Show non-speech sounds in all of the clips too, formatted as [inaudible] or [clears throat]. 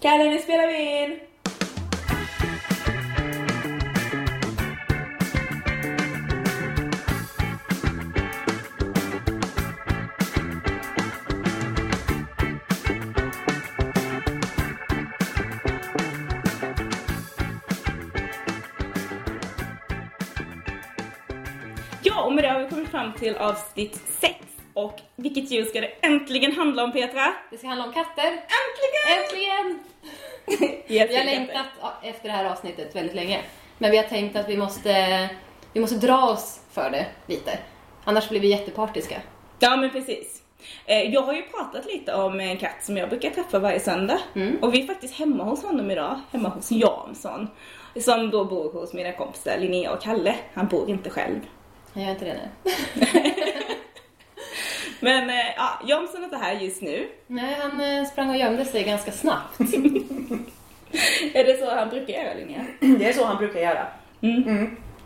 Kalle, nu spelar vi in! Ja, och med det har vi kommit fram till avsnitt 6. Och vilket djur ska det äntligen handla om Petra? Det ska handla om katter. Äntligen! Vi har längtat efter det här avsnittet väldigt länge. Men vi har tänkt att vi måste, vi måste dra oss för det lite. Annars blir vi jättepartiska. Ja, men precis. Eh, Jag har ju pratat lite om en katt som jag brukar träffa varje söndag. Mm. Och vi är faktiskt hemma hos honom idag, hemma hos Jansson. Som då bor hos mina kompisar Linnea och Kalle. Han bor inte själv. Jag gör inte det nu. [laughs] Men eh, ja, Jansson är inte här just nu. Nej, han eh, sprang och gömde sig ganska snabbt. [laughs] Är det så han brukar göra Linnea? Det är så han brukar göra.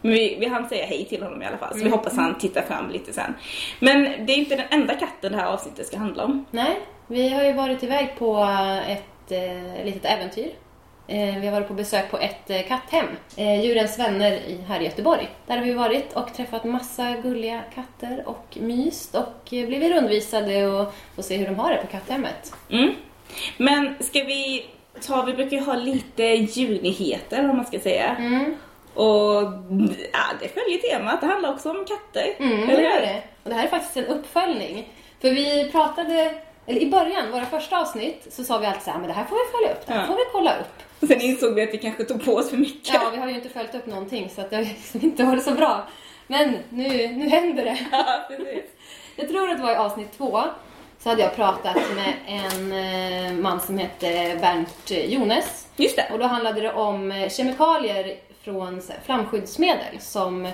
Men vi, vi hann säga hej till honom i alla fall, så vi hoppas han tittar fram lite sen. Men det är inte den enda katten det här avsnittet ska handla om. Nej, vi har ju varit iväg på ett eh, litet äventyr. Eh, vi har varit på besök på ett eh, katthem, eh, Djurens vänner i, här i Göteborg. Där har vi varit och träffat massa gulliga katter och myst och blivit rundvisade och får se hur de har det på katthemmet. Mm. Men ska vi ta, vi brukar ju ha lite djurnyheter om man ska säga. Mm. Och ja, det följer temat, det handlar också om katter. Mm, eller hur? det. Och det här är faktiskt en uppföljning. För vi pratade, eller i början, våra första avsnitt, så sa vi alltid så här, men det här får vi följa upp, det här Ja. får vi kolla upp. Och [laughs] sen insåg vi att vi kanske tog på oss för mycket. Ja, vi har ju inte följt upp någonting så att [laughs] liksom inte varit så bra. Men nu, nu händer det. Ja, precis. [laughs] Jag tror att det var i avsnitt två så hade jag pratat med en eh, man som hette Bernt Jones. Just det. Och då handlade det om eh, kemikalier från flamskyddsmedel som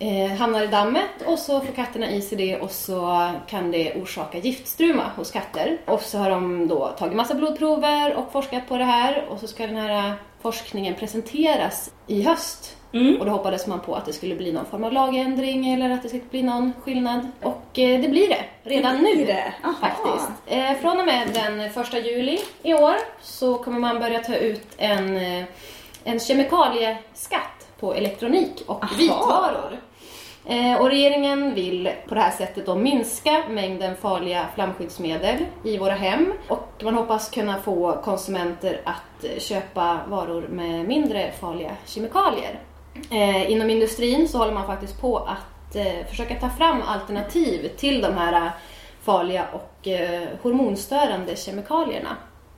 eh, hamnar i dammet och så får katterna i sig det och så kan det orsaka giftstruma hos katter. Och så har de då tagit massa blodprover och forskat på det här och så ska den här forskningen presenteras i höst. Mm. Och då hoppades man på att det skulle bli någon form av lagändring eller att det skulle bli någon skillnad. Och eh, det blir det redan Det blir nu det? Aha. faktiskt. Eh, från och med den första juli i år så kommer man börja ta ut en, eh, en kemikalieskatt på elektronik och Aha. vitvaror. Eh, och regeringen vill på det här sättet då minska mängden farliga flamskyddsmedel i våra hem och man hoppas kunna få konsumenter att eh, köpa varor med mindre farliga kemikalier. Eh, inom industrin så håller man faktiskt på att försöka ta fram alternativ till de här farliga och hormonstörande kemikalierna.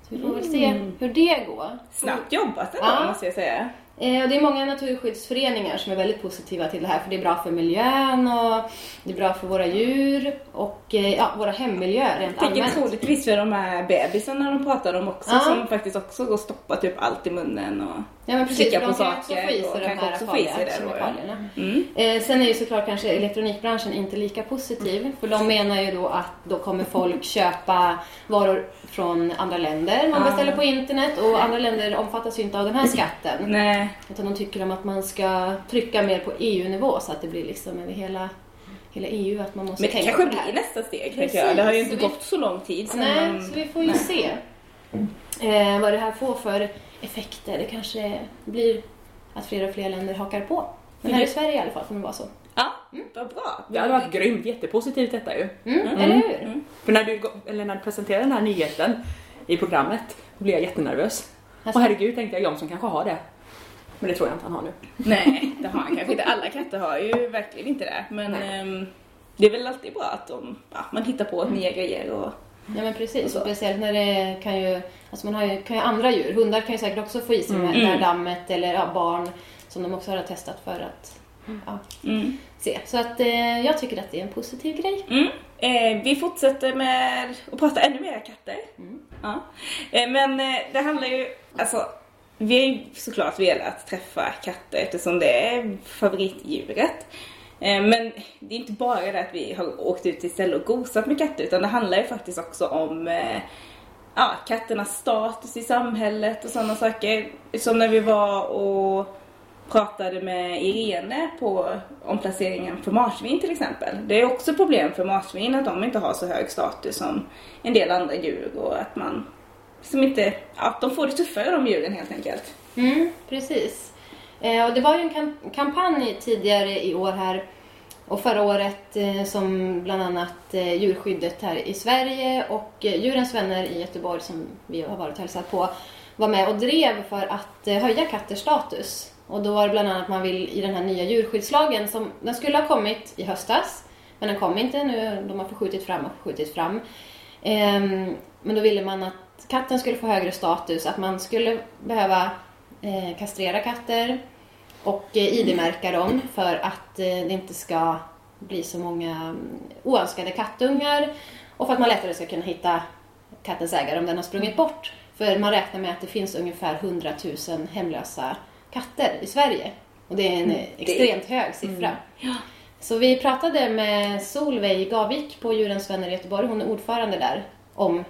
Så vi får väl se hur det går. Snabbt jobbat ändå, Ja. måste jag säga. Eh, och det är många naturskyddsföreningar som är väldigt positiva till det här för det är bra för miljön och det är bra för våra djur och eh, ja, våra hemmiljöer rent Tänker allmänt. troligtvis för de här bebisarna de pratar om också Ja. som faktiskt också går och stoppar typ allt i munnen och Ja men precis, på de kan ju också saker få i sig de här farliga ja. kemikalierna. Mm. Eh, sen är ju såklart kanske elektronikbranschen inte lika positiv för de menar ju då att då kommer folk köpa varor från andra länder man beställer på internet och andra länder omfattas ju inte av den här skatten. Nej, Utan de tycker om att man ska trycka mer på EU-nivå så att det blir liksom över hela, hela EU att man måste men det tänka kanske på det här. blir nästa steg tänker Precis, jag. Det har ju så inte vi- gått så lång tid sedan Nej, man... så vi får ju Nej. se eh, vad det här får för effekter. Det kanske blir att fler och fler länder hakar på. Men här i Sverige i alla fall kommer det vara så. Ja, vad bra. Det hade varit grymt, jättepositivt detta ju. Mm, Eller hur? För när du, eller när du presenterade den här nyheten i programmet, då blev jag jättenervös. Alltså- Och herregud tänkte jag, Jansson kanske har det. Men det tror jag inte han har nu. Nej, det har han kanske inte. Alla katter har ju verkligen inte det. Men ehm, det är väl alltid bra att de, ja, man hittar på nya grejer och... Ja men precis, speciellt när det kan ju, alltså man har ju, kan ju andra djur, hundar kan ju säkert också få i sig här- det här Mm. dammet eller ja, barn som de också har testat för att ja, Mm. se. Så att eh, jag tycker att det är en positiv grej. Mm. Eh, vi fortsätter med att prata ännu mer katter. Ja. Eh, men eh, det handlar ju, alltså, vi har ju såklart velat träffa katter eftersom det är favoritdjuret. Eh, men det är inte bara det att vi har åkt ut till ställen och gosat med katter utan det handlar ju faktiskt också om eh, ja, katternas status i samhället och sådana saker. Som när vi var och pratade med Irene på omplaceringen för marsvin till exempel. Det är också problem för marsvin att de inte har så hög status som en del andra djur och att man som inte, ja, de får det tuffare de djuren helt enkelt. Mm, precis. Eh, och det var ju en kampanj tidigare i år här och förra året eh, som bland annat eh, djurskyddet här i Sverige och eh, Djurens vänner i Göteborg som vi har varit och hälsat på var med och drev för att eh, höja katters status. Och då var det bland annat man vill i den här nya djurskyddslagen som den skulle ha kommit i höstas men den kom inte nu. De har förskjutit fram och förskjutit fram. Ehm, men då ville man att katten skulle få högre status, att man skulle behöva eh, kastrera katter och eh, ID-märka dem för att eh, det inte ska bli så många mm, oönskade kattungar och för att man lättare ska kunna hitta kattens ägare om den har sprungit bort. För man räknar med att det finns ungefär 100 000 hemlösa katter i Sverige. Och det är en eh, extremt hög siffra. Så vi pratade med Solveig Gavik på Djurens vänner i Göteborg, hon är ordförande där, om,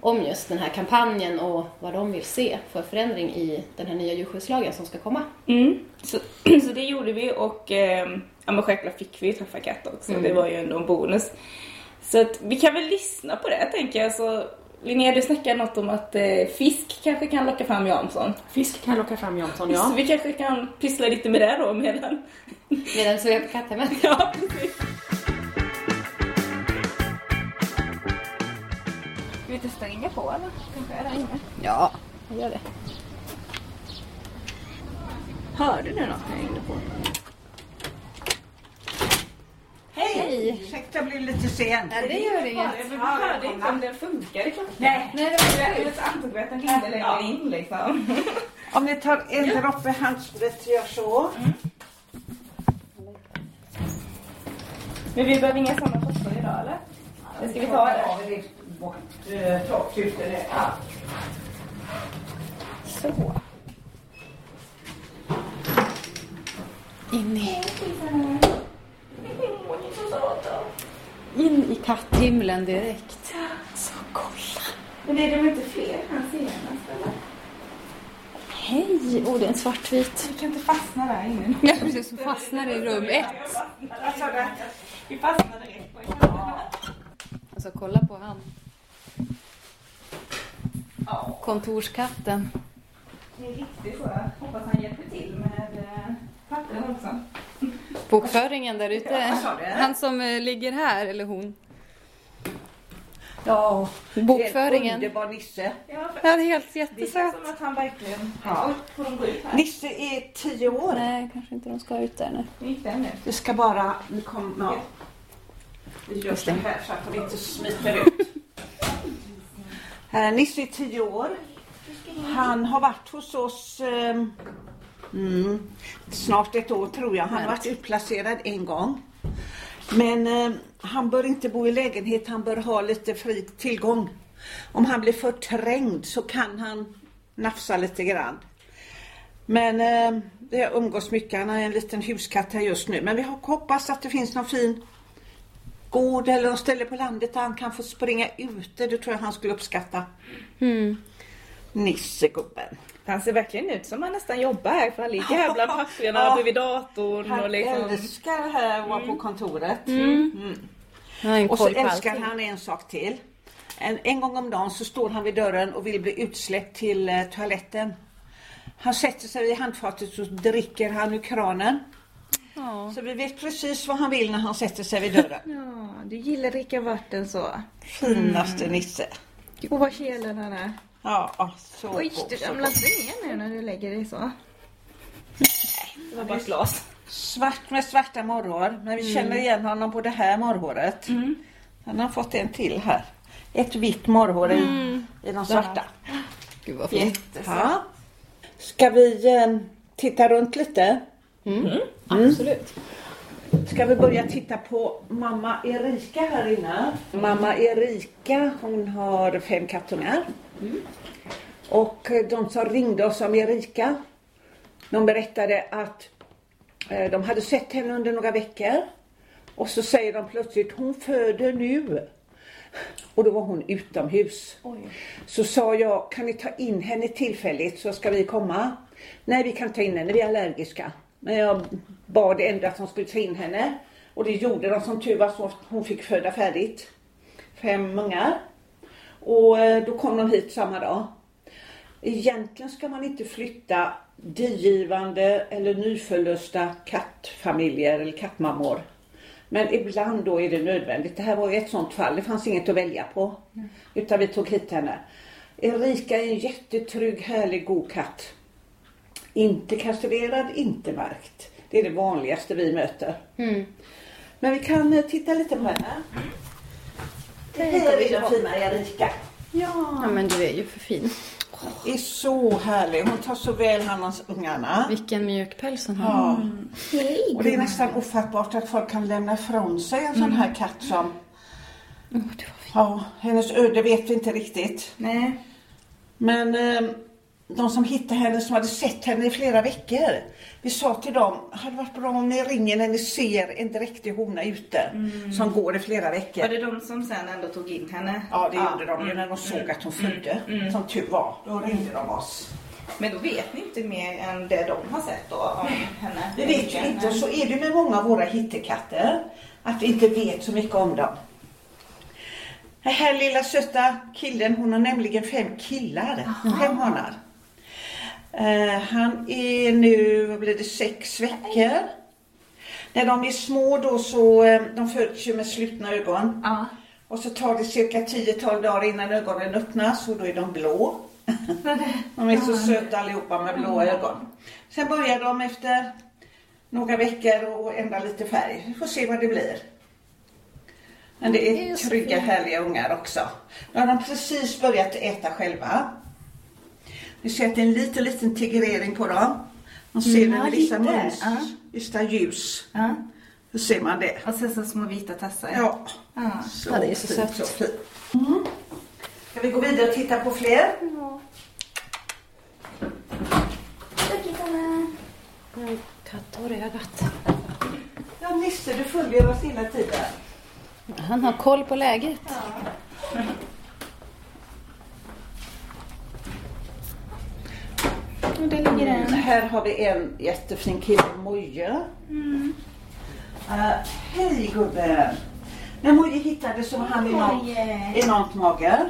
om just den här kampanjen och vad de vill se för förändring i den här nya djurskyddslagen som ska komma. Mm. Så, [clears throat] så det gjorde vi och eh, ja, men självklart fick vi ju träffa katt också. Det var ju ändå en bonus. Så att vi kan väl lyssna på det tänker jag. Så, Linnea, du snackade något om att eh, fisk kanske kan locka fram Jansson. Fisk kan locka fram Jansson, Så ja. vi kanske kan pyssla lite med det då medan... Medan så är jag på katthemmet. [laughs] ja, precis. Ska vi testa ringa på eller? Kanske är det inne. Ja, jag gör det. Hörde du något när jag ringde på? Hej! Ursäkta, jag blev lite sen. det gör inget. Vi hörde inte om den funkade klockan. Nej. Nej, det var antog vi att den ringde längre in liksom. [laughs] Om ni tar en droppe handsprit gör så. Men vi behöver inga sådana pottar idag eller? Eller ska vi ta det? Vi bort eh, toppskjuten. Ja. Så. In i, Åh, är in i katthimlen direkt. Så kolla. Men är de inte fler här senast eller? Hej! Oh, det är en svartvit. Vi kan inte fastna där inne. [laughs] Ja, precis. Som fastnar i rum ett. Alltså, vi fastnade rätt på en. Alltså kolla på han. Kontorskatten. det är riktigt hoppas han hjälper till med eh, pappren också. [laughs] Bokföringen där ute. du? Han som eh, ligger här, eller hon. Ja, Bokföringen. underbar Nisse. Ja, för Ja, det är helt det känns jättesöt. som att han verkligen... Ja. Får de gå ut här? Nisse är tio år. Nej, kanske inte de ska ut där nu. Nu gick den nu. Det ska bara... Nu kom, ja. Vi gör så här så att de inte smiter ut. Eh, Nisse är tio år. Han har varit hos oss eh, mm, snart ett år tror jag. Han har varit utplacerad en gång. Men eh, han bör inte bo i lägenhet, han bör ha lite fri tillgång. Om han blir för trängd så kan han nafsa lite grann. Men eh, det umgås mycket, han har en liten huskatt här just nu. Men vi hoppas att det finns någon fin gård eller något ställe på landet där han kan få springa ute. Det tror jag han skulle uppskatta. Nissegubben. Han ser verkligen ut som han nästan jobbar här för han ligger här bland [laughs] papperna Ja. bredvid datorn och Han liksom... älskar här att vara på kontoret. Han har en Och så älskar han en sak till. En, en gång om dagen så står han vid dörren och vill bli utsläppt till eh, toaletten. Han sätter sig vid handfatet och dricker han ur kranen. Ja. Så vi vet precis vad han vill när han sätter sig vid dörren. Ja, du gillar dricka vatten så. Finaste Nisse. Och vad kelen han är. Ja, så Oj, god, du ramlar inte ner nu när du lägger dig så. Det var bara ett glas. Svart med svarta morrhår. Men vi känner igen honom på det här morrhåret. Han har fått en till här. Ett vitt morrhår i, i de svarta. Gud vad fint. Ja. Ska vi eh, titta runt lite? Absolut. Ska vi börja titta på mamma Erika här inne? Mamma Erika hon har fem kattungar. Och eh, de som ringde oss om Erika, de berättade att eh, de hade sett henne under några veckor. Och så säger de plötsligt, hon föder nu. Och då var hon utomhus. Så sa jag, kan ni ta in henne tillfälligt så ska vi komma? Nej, vi kan ta in henne, vi är allergiska. Men jag bad ändå att de skulle ta in henne. Och det gjorde de som tur var så hon fick föda färdigt. Fem ungar. Och eh, då kom de hit samma dag. Egentligen ska man inte flytta digivande eller nyförlösta kattfamiljer eller kattmammor. Men ibland då är det nödvändigt. Det här var ju ett sånt fall. Det fanns inget att välja på. Utan vi tog hit henne. Erika är en jättetrygg, härlig, god katt. Inte kastrerad, inte märkt. Det är det vanligaste vi möter. Mm. Men vi kan eh, titta lite på henne. Det här är den fina Erika. Ja, men du är ju för fin. är så härlig. Hon tar så väl hand om ungarna. Vilken mjuk päls hon har. Ja. Och det är nästan ofattbart att folk kan lämna ifrån sig en sån här katt som... Åh, du var fin. Ja, hennes öde vet vi inte riktigt. Nej. Men eh, de som hittade henne, som hade sett henne i flera veckor. Vi sa till dem, hade varit bra om ni ringer när ni ser en dräktig hona ute. Som går i flera veckor. Var det de som sen ändå tog in henne? Ja, det gjorde de ju när de såg att hon födde. Som tur var. Då ringde de oss. Men då vet ni inte mer än det de har sett då om henne? Vi vet ju inte, så är det med många av våra hittekatter. Att vi inte vet så mycket om dem. Den här lilla söta killen, hon har nämligen fem killar. Fem hanar. Eh, han är nu, vad blir det, sex veckor. När de är små då så, eh, de föds ju med slutna ögon. Ja. Och så tar det cirka 10-12 dagar innan ögonen öppnas och då är de blå. [laughs] De är så söta allihopa med blåa ögon. Sen börjar de efter några veckor och ändra lite färg. Vi får se vad det blir. Men det är trygga härliga ungar också. Nu har de precis börjat äta själva. Ni ser att det är en liten, liten tigrering på dem. Man ser Mm, det ja, med vissa mönster. Ja. Vissa ljus. Ja. Då ser man det. Och sen så små vita tassar. Ja. Ja. Så Ja, det är så fint, sött. så fint. Mm. Ska vi gå vidare och titta på fler? Kattögat. Ja, Nisse, du följer oss hela tiden. Han har koll på läget. Och där ligger en. Här har vi en jättefin kille, Moje. Uh, Hej gubben! När Moje hittades så var han enormt, enormt mager.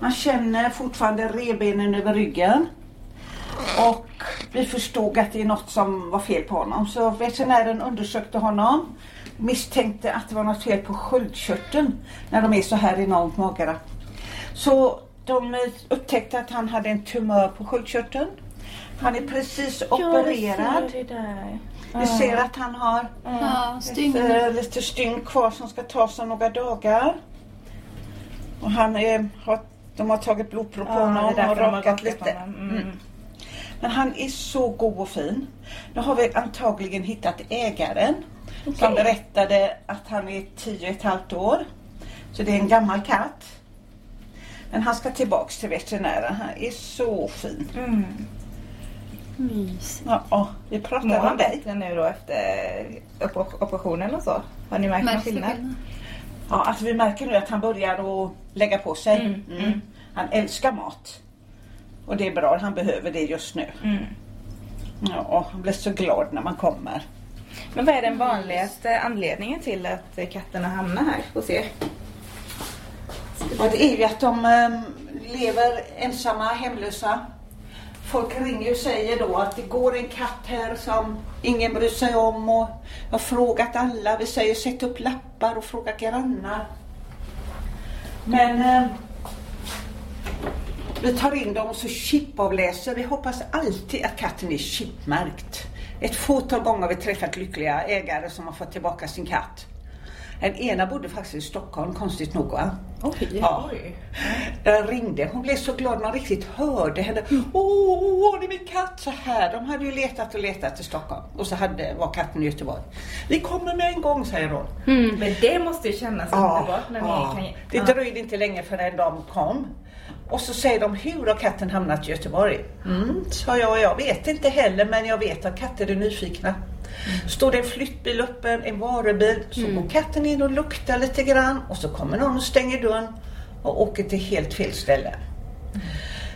Man känner fortfarande revbenen över ryggen. Och vi förstod att det är något som var fel på honom. Så veterinären undersökte honom. Misstänkte att det var något fel på sköldkörteln när de är så här enormt magra. Så de upptäckte att han hade en tumör på sköldkörteln. Han är precis opererad. det där. Vi ser att han har Ja, eh, lite stygn kvar som ska tas om några dagar. Och han är, har, de har tagit blodprov på honom och rakat lite. Mm. Men han är så god och fin. Nu har vi antagligen hittat ägaren som berättade att han är tio och ett halvt år. Så det är en gammal katt. Men han ska tillbaks till veterinären. Han är så fin. Mm. Mys. Ja, ja, vi Mår pratade han om dig. bättre nu då efter op- operationen och så? Har ni märkt någon skillnad? Ja, alltså vi märker nu att han börjar att lägga på sig. Mm, Mm. Han älskar mat. Och det är bra, han behöver det just nu. Mm. Ja, han blir så glad när man kommer. Men vad är den vanligaste anledningen till att katterna hamnar här hos er? Ja, det är ju att de ehm, lever ensamma, hemlösa. Folk ringer och säger då att det går en katt här som ingen bryr sig om. Och jag har frågat alla. Vi säger sätt upp lappar och fråga grannar. Men eh, vi tar in dem och så chipavläser. Vi hoppas alltid att katten är chipmärkt. Ett fåtal gånger har vi träffat lyckliga ägare som har fått tillbaka sin katt. Den ena bodde faktiskt i Stockholm, konstigt nog va? Oj. Ja. Jag ringde. Hon blev så glad man riktigt hörde henne. Åh, det är min katt! Så här. De hade ju letat och letat i Stockholm. Och så hade, var katten i Göteborg. Vi kommer med en gång, säger hon. Men det måste ju kännas underbart när ja. ni kan... Det Ja. dröjde inte länge förrän de kom. Och så säger de, hur har katten hamnat i Göteborg? Mm, sa jag, jag vet inte heller men jag vet att katter är nyfikna. Står det en flyttbil öppen, en varubil, så går katten in och luktar lite grann och så kommer någon och stänger dörren och åker till helt fel ställe.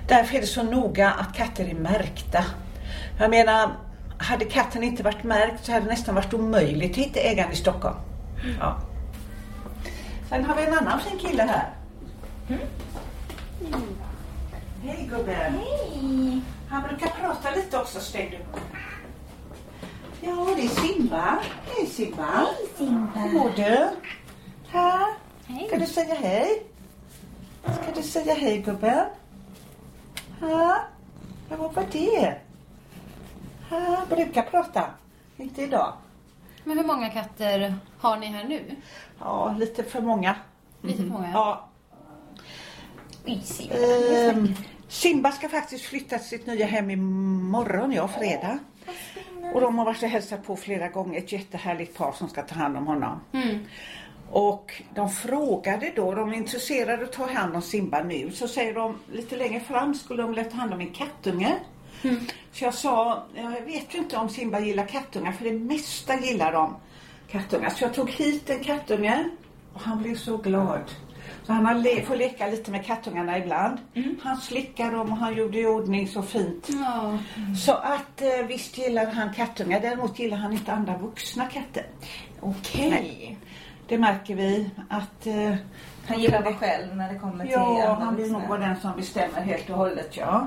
Därför är det så noga att katter är märkta. Jag menar, hade katten inte varit märkt så hade det nästan varit omöjligt att hitta ägaren i Stockholm. Ja. Sen har vi en annan fin kille här. Hej gubben. Hej! Han brukar prata lite också, stäng du. Ja, det är Simba. Hej Simba. Hej Simba! Hur mår du? Ha? Hej. Ska du säga hej? Ska du säga hej gubben? Ja, vad var det? Ha? Brukar prata. Inte idag. Men hur många katter har ni här nu? Ja, lite för många. Lite för många? Ja. Oj, Simba. Ehm, Simba ska faktiskt flytta till sitt nya hem imorgon, ja, fredag. Och de har varit och hälsat på flera gånger. Ett jättehärligt par som ska ta hand om honom. Mm. Och de frågade då, de är intresserade att ta hand om Simba nu. Så säger de lite längre fram skulle de vilja ta hand om en kattunge. Så jag sa, jag vet ju inte om Simba gillar kattungar för det mesta gillar de kattungar. Så jag tog hit en kattunge och han blev så glad. Så han le- får leka lite med kattungarna ibland. Han slickar dem och han gjorde i ordning så fint. Ja. Så att eh, visst gillar han kattungar. Däremot gillar han inte andra vuxna katter. Okej. Nej. Det märker vi att eh, Han gillar att vara själv när det kommer till Ja, han vill nog vara den som bestämmer helt och hållet, ja.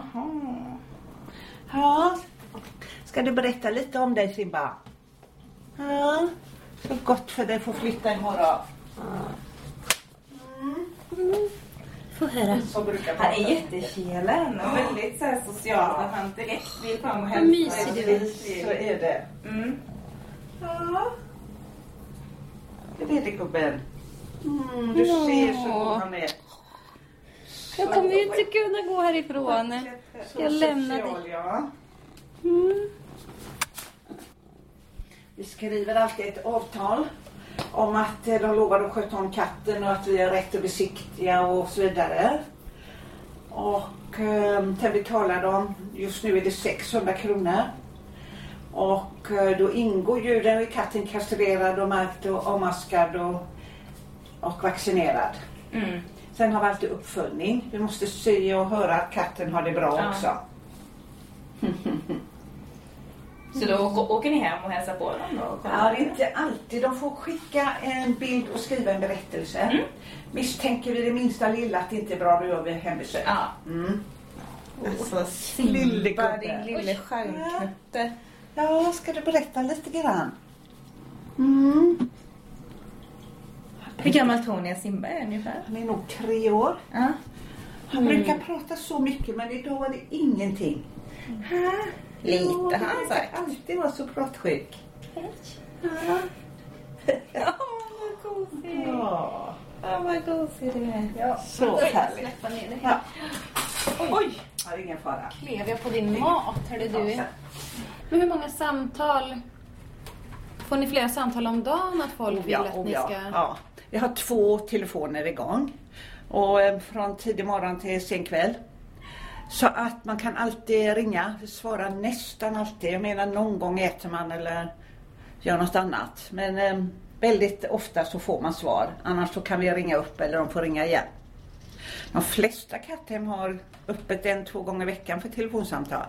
Ja. Ska du berätta lite om dig, Simba? Ja. Så gott för dig att få flytta imorgon. Få höra. Han är jättekelen och väldigt så här social. Att han direkt vill fram och Vad hälsa. mysig du är. Så är det. Mm. Ja. Det är det, gubben. Mm, du ser så god han är. Jag kommer ju inte kunna gå härifrån. Jag lämnar dig. Mm. Vi skriver alltid ett avtal om att eh, de lovar att sköta om katten och att vi har rätt att besiktiga och så vidare. Och eh, sen betalar de, just nu är det 600 kronor. Och eh, då ingår ju, är katten kastrerad och märkt och avmaskad och, och vaccinerad. Mm. Sen har vi alltid uppföljning. Vi måste se och höra att katten har det bra Ja. också. [laughs] Så då åker ni hem och hälsar på dem då? Ja, det är inte alltid. De får skicka en bild och skriva en berättelse. Misstänker vi det minsta lilla att det inte är bra, då gör vi hembesök. Ja. Mm. Alltså Lille Simba, din lille stjärnknutte. Ja, ska du berätta lite grann? Mm. Hur gammal tror ni att Simba är ungefär? Han är nog tre år. Ja. Han brukar prata så mycket men idag var det ingenting. Lite Ja, har han han sagt. verkar alltid vara så pratskygg. Ja. Ja, vad gosig. Ja, Ja, vad gosig du är. Ja. så härligt. Släppa ner dig. Ja. Oj! Ja, det är ingen fara. Klev jag på din mat, hörde du. Ja, Men hur många samtal? Får ni flera samtal om dagen att folk vill Ja, att ni ja, ska... ja. Vi har två telefoner igång. Och eh, från tidig morgon till sen kväll. Så att man kan alltid ringa. Vi svarar nästan alltid. Jag menar någon gång äter man eller gör något annat. Men eh, väldigt ofta så får man svar. Annars så kan vi ringa upp eller de får ringa igen. De flesta katthem har öppet en, två gånger i veckan för telefonsamtal.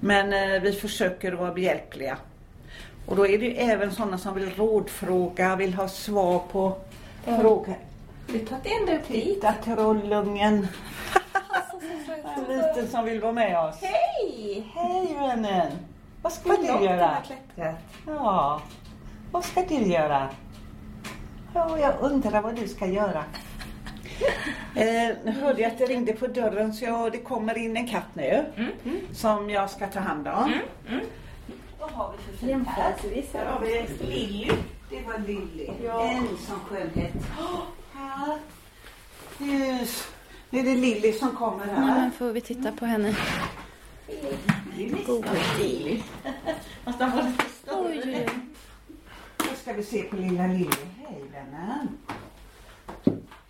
Men eh, vi försöker vara behjälpliga. Och då är det ju även sådana som vill rådfråga, vill ha svar på frågor. Du tar ända upp dit. Titta trollungen. [laughs] En liten som vill vara med oss. Hej! Hej vännen! Vad ska Vad du göra? Ja, vad ska du göra? Ja, jag undrar vad du ska göra. Eh, nu hörde jag att det ringde på dörren så jag, det kommer in en katt nu som jag ska ta hand om. Vad har vi för fint här? Har vi Lilly. Det var Lilly. En sån skönhet. Här. Nu, nu är det Lilly som kommer Nej, här. men får vi titta på henne? God Lilly. [laughs] Fast han var lite större. Då ska vi se på lilla Lilly. Hej vännen.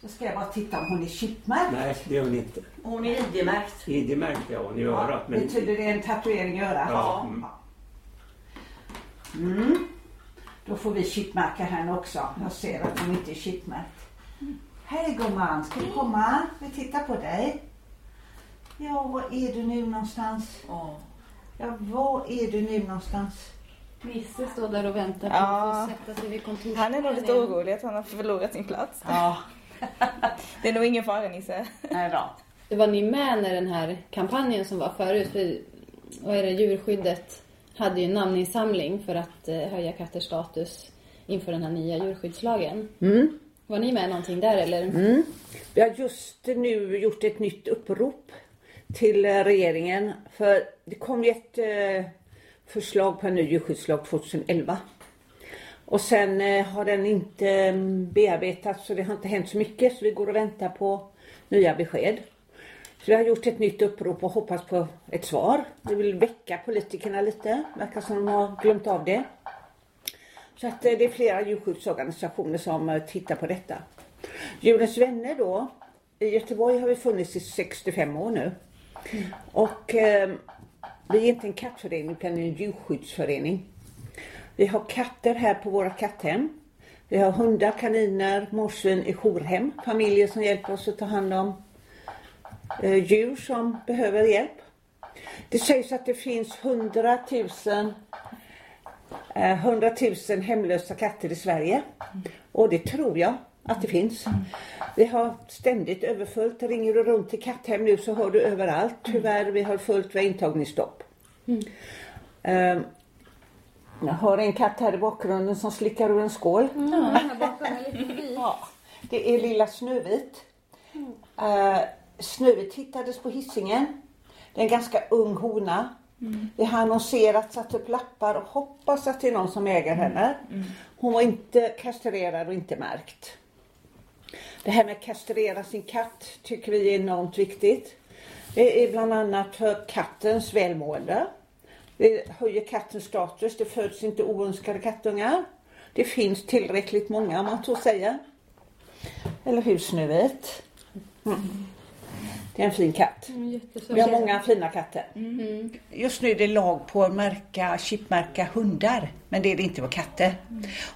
Så ska jag bara titta om hon är chipmärkt. Nej, det gör hon inte. Hon är ID-märkt. ID-märkt ja, hon i örat. Men Betyder det en tatuering i örat? Ja, mm. Mm. Då får vi chipmärka henne också. Jag ser att hon inte är chipmärkt. Hej gumman, ska du komma? Vi tittar på dig. Ja, var är du nu någonstans? Ja, var är du nu någonstans? Nisse står där och väntar på Ja. att få sätta sig vid kontoret. Han är nog lite orolig att han har förlorat sin plats. Ja, [laughs] Det är nog ingen fara Nisse. nej då. För var ni med när den här kampanjen som var förut? För, vad är det, djurskyddet hade ju en namninsamling för att eh, höja katters status inför den här nya djurskyddslagen. Mm. Var ni med någonting där eller? Mm. Vi har just nu gjort ett nytt upprop till eh, regeringen. För det kom ju ett eh, förslag på en ny djurskyddslag 2011. Och sen eh, har den inte mm, bearbetats så det har inte hänt så mycket så vi går och väntar på nya besked. Så vi har gjort ett nytt upprop och hoppas på ett svar. Vi vill väcka politikerna lite. Verkar som de har glömt av det. Så att eh, det är flera djurskyddsorganisationer som eh, tittar på detta. Djurens vänner då. I Göteborg har vi funnits i 65 år nu. Och eh, vi är inte en kattförening utan en djurskyddsförening. Vi har katter här på våra katthem. Vi har hundar, kaniner, morsvin i jourhem. Familjer som hjälper oss att ta hand om eh, djur som behöver hjälp. Det sägs att det finns 100 000 100 000 hemlösa katter i Sverige. Och det tror jag att det finns. Vi har ständigt överfullt. Ringer du runt till katthem nu så hör du överallt. Tyvärr, vi har fullt, vi har intagningsstopp. Eh, jag har en katt här i bakgrunden som slickar ur en skål. Ja, det är lilla Snövit. Uh, Snövit hittades på Hisingen. Det är en ganska ung hona. Vi har annonserat, satt upp lappar och hoppas att det är någon som äger henne. Hon var inte kastrerad och inte märkt. Det här med att kastrera sin katt tycker vi är enormt viktigt. Det är bland annat för kattens välmående. Det höjer kattens status. Det föds inte oönskade kattungar. Det finns tillräckligt många om man så säger. Eller hur Snövit? Mm. Det är en fin katt. Vi har många fina katter. Just nu är det lag på att märka, chipmärka hundar. Men det är det inte på katter.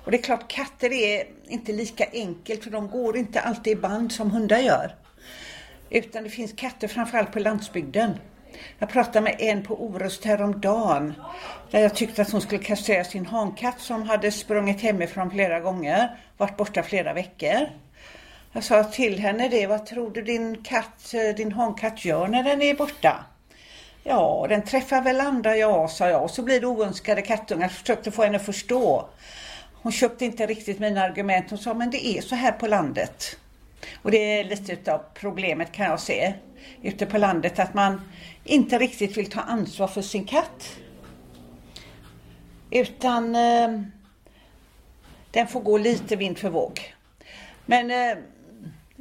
Och det är klart katter är inte lika enkelt för de går inte alltid i band som hundar gör. Utan det finns katter framförallt på landsbygden. Jag pratade med en på Orust häromdagen. Där jag tyckte att hon skulle kastrera sin hankatt som hade sprungit hemifrån flera gånger. Varit borta flera veckor. Jag sa till henne det, vad tror du din katt, eh, din hankatt gör när den är borta? Ja, den träffar väl andra, ja, sa jag. Och så blir det oönskade kattungar. Jag försökte få henne att förstå. Hon köpte inte riktigt mina argument. Hon sa, men det är så här på landet. Och det är lite av problemet kan jag se. Ute på landet att man inte riktigt vill ta ansvar för sin katt. Utan eh, den får gå lite vind för våg. Men eh,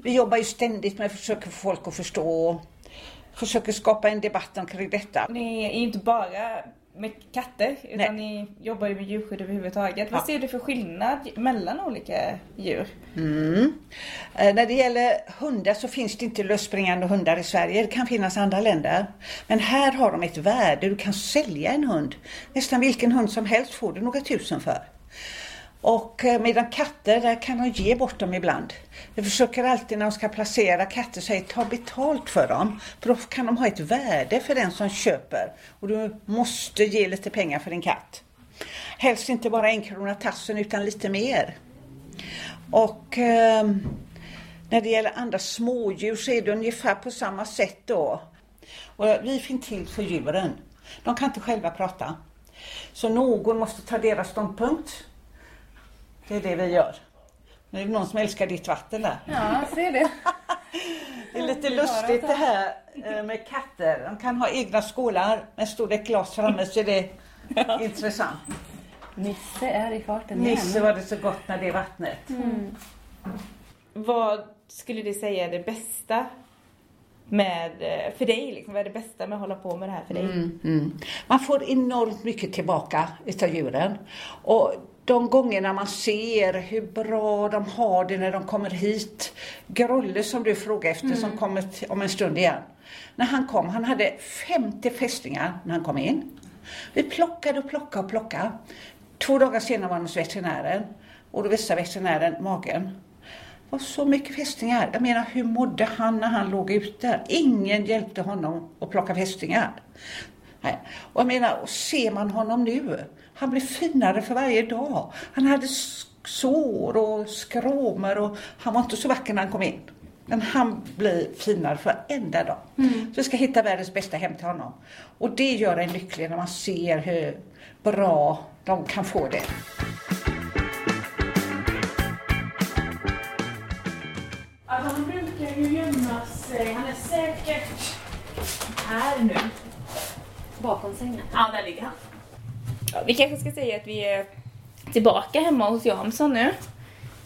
vi jobbar ju ständigt med att försöka få folk att förstå och försöker skapa en debatt omkring detta. Ni är ju inte bara med katter utan Nej. ni jobbar ju med djurskydd överhuvudtaget. Vad Ja. ser du för skillnad mellan olika djur? Mm. Eh, när det gäller hundar så finns det inte lösspringande hundar i Sverige. Det kan finnas andra länder. Men här har de ett värde. Du kan sälja en hund. Nästan vilken hund som helst får du några tusen för. Och eh, medan katter, där kan de ge bort dem ibland. Vi försöker alltid när de ska placera katter säga ta betalt för dem. För då kan de ha ett värde för den som köper. Och du måste ge lite pengar för din katt. Helst inte bara en krona tassen utan lite mer. Och eh, när det gäller andra smådjur så är det ungefär på samma sätt då. Och vi finns till för djuren. De kan inte själva prata. Så någon måste ta deras ståndpunkt. Det är det vi gör. Nu är det någon som älskar ditt vatten där. Ja, ser det. [laughs] Det är lite lustigt det här eh, med katter. De kan ha egna skålar med står det ett glas framme så är det [laughs] intressant. Nisse är i farten Nisse var det så gott med det vattnet. Vad skulle du säga är det bästa med, eh, för dig liksom? Vad är det bästa med att hålla på med det här för dig? Mm. Man får enormt mycket tillbaka utav djuren. Och de gångerna man ser hur bra de har det när de kommer hit. Grolle som du frågade efter som kommer om en stund igen. När han kom, han hade 50 fästingar när han kom in. Vi plockade och plockade och plockade. Två dagar senare var han hos veterinären och då visade veterinären magen. Det var så mycket fästingar. Jag menar, hur mådde han när han låg ute? Ingen hjälpte honom att plocka fästingar. Nej. Och jag menar, och ser man honom nu? Han blir finare för varje dag. Han hade sår och skråmor och han var inte så vacker när han kom in. Men han blir finare för varenda dag. Så vi ska hitta världens bästa hem till honom. Och det gör en lycklig när man ser hur bra de kan få det. Alltså han brukar ju gömma sig, han är säkert här nu. Bakom sängen. Ja, där ligger han. Ja, vi kanske ska säga att vi är tillbaka hemma hos Jansson nu.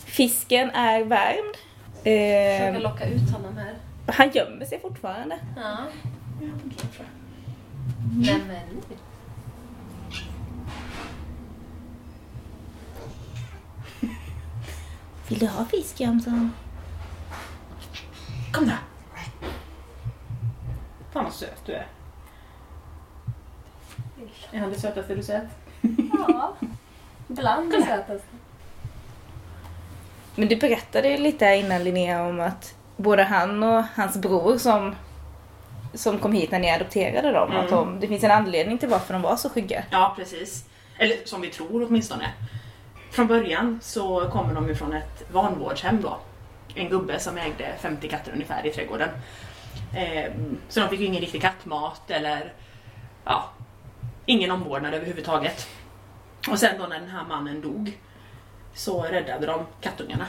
Fisken är värmd. Försöka Eh, locka ut honom här. han gömmer sig fortfarande. Ja. Nej men nu. Vill du ha fisk Jansson? Kom då. Fan vad söt du är. Är han det sötaste du sett? Ja. Bland det sötaste. Men du berättade ju lite innan Linnea om att både han och hans bror som, som kom hit när ni adopterade dem, att de, det finns en anledning till varför de var så skygga. Ja, precis. Eller som vi tror åtminstone. Från början så kommer de ju från ett vanvårdshem då. En gubbe som ägde 50 katter ungefär i trädgården. Ehm, så de fick ju ingen riktig kattmat eller ja, ingen omvårdnad överhuvudtaget. Och sen då när den här mannen dog så räddade de kattungarna.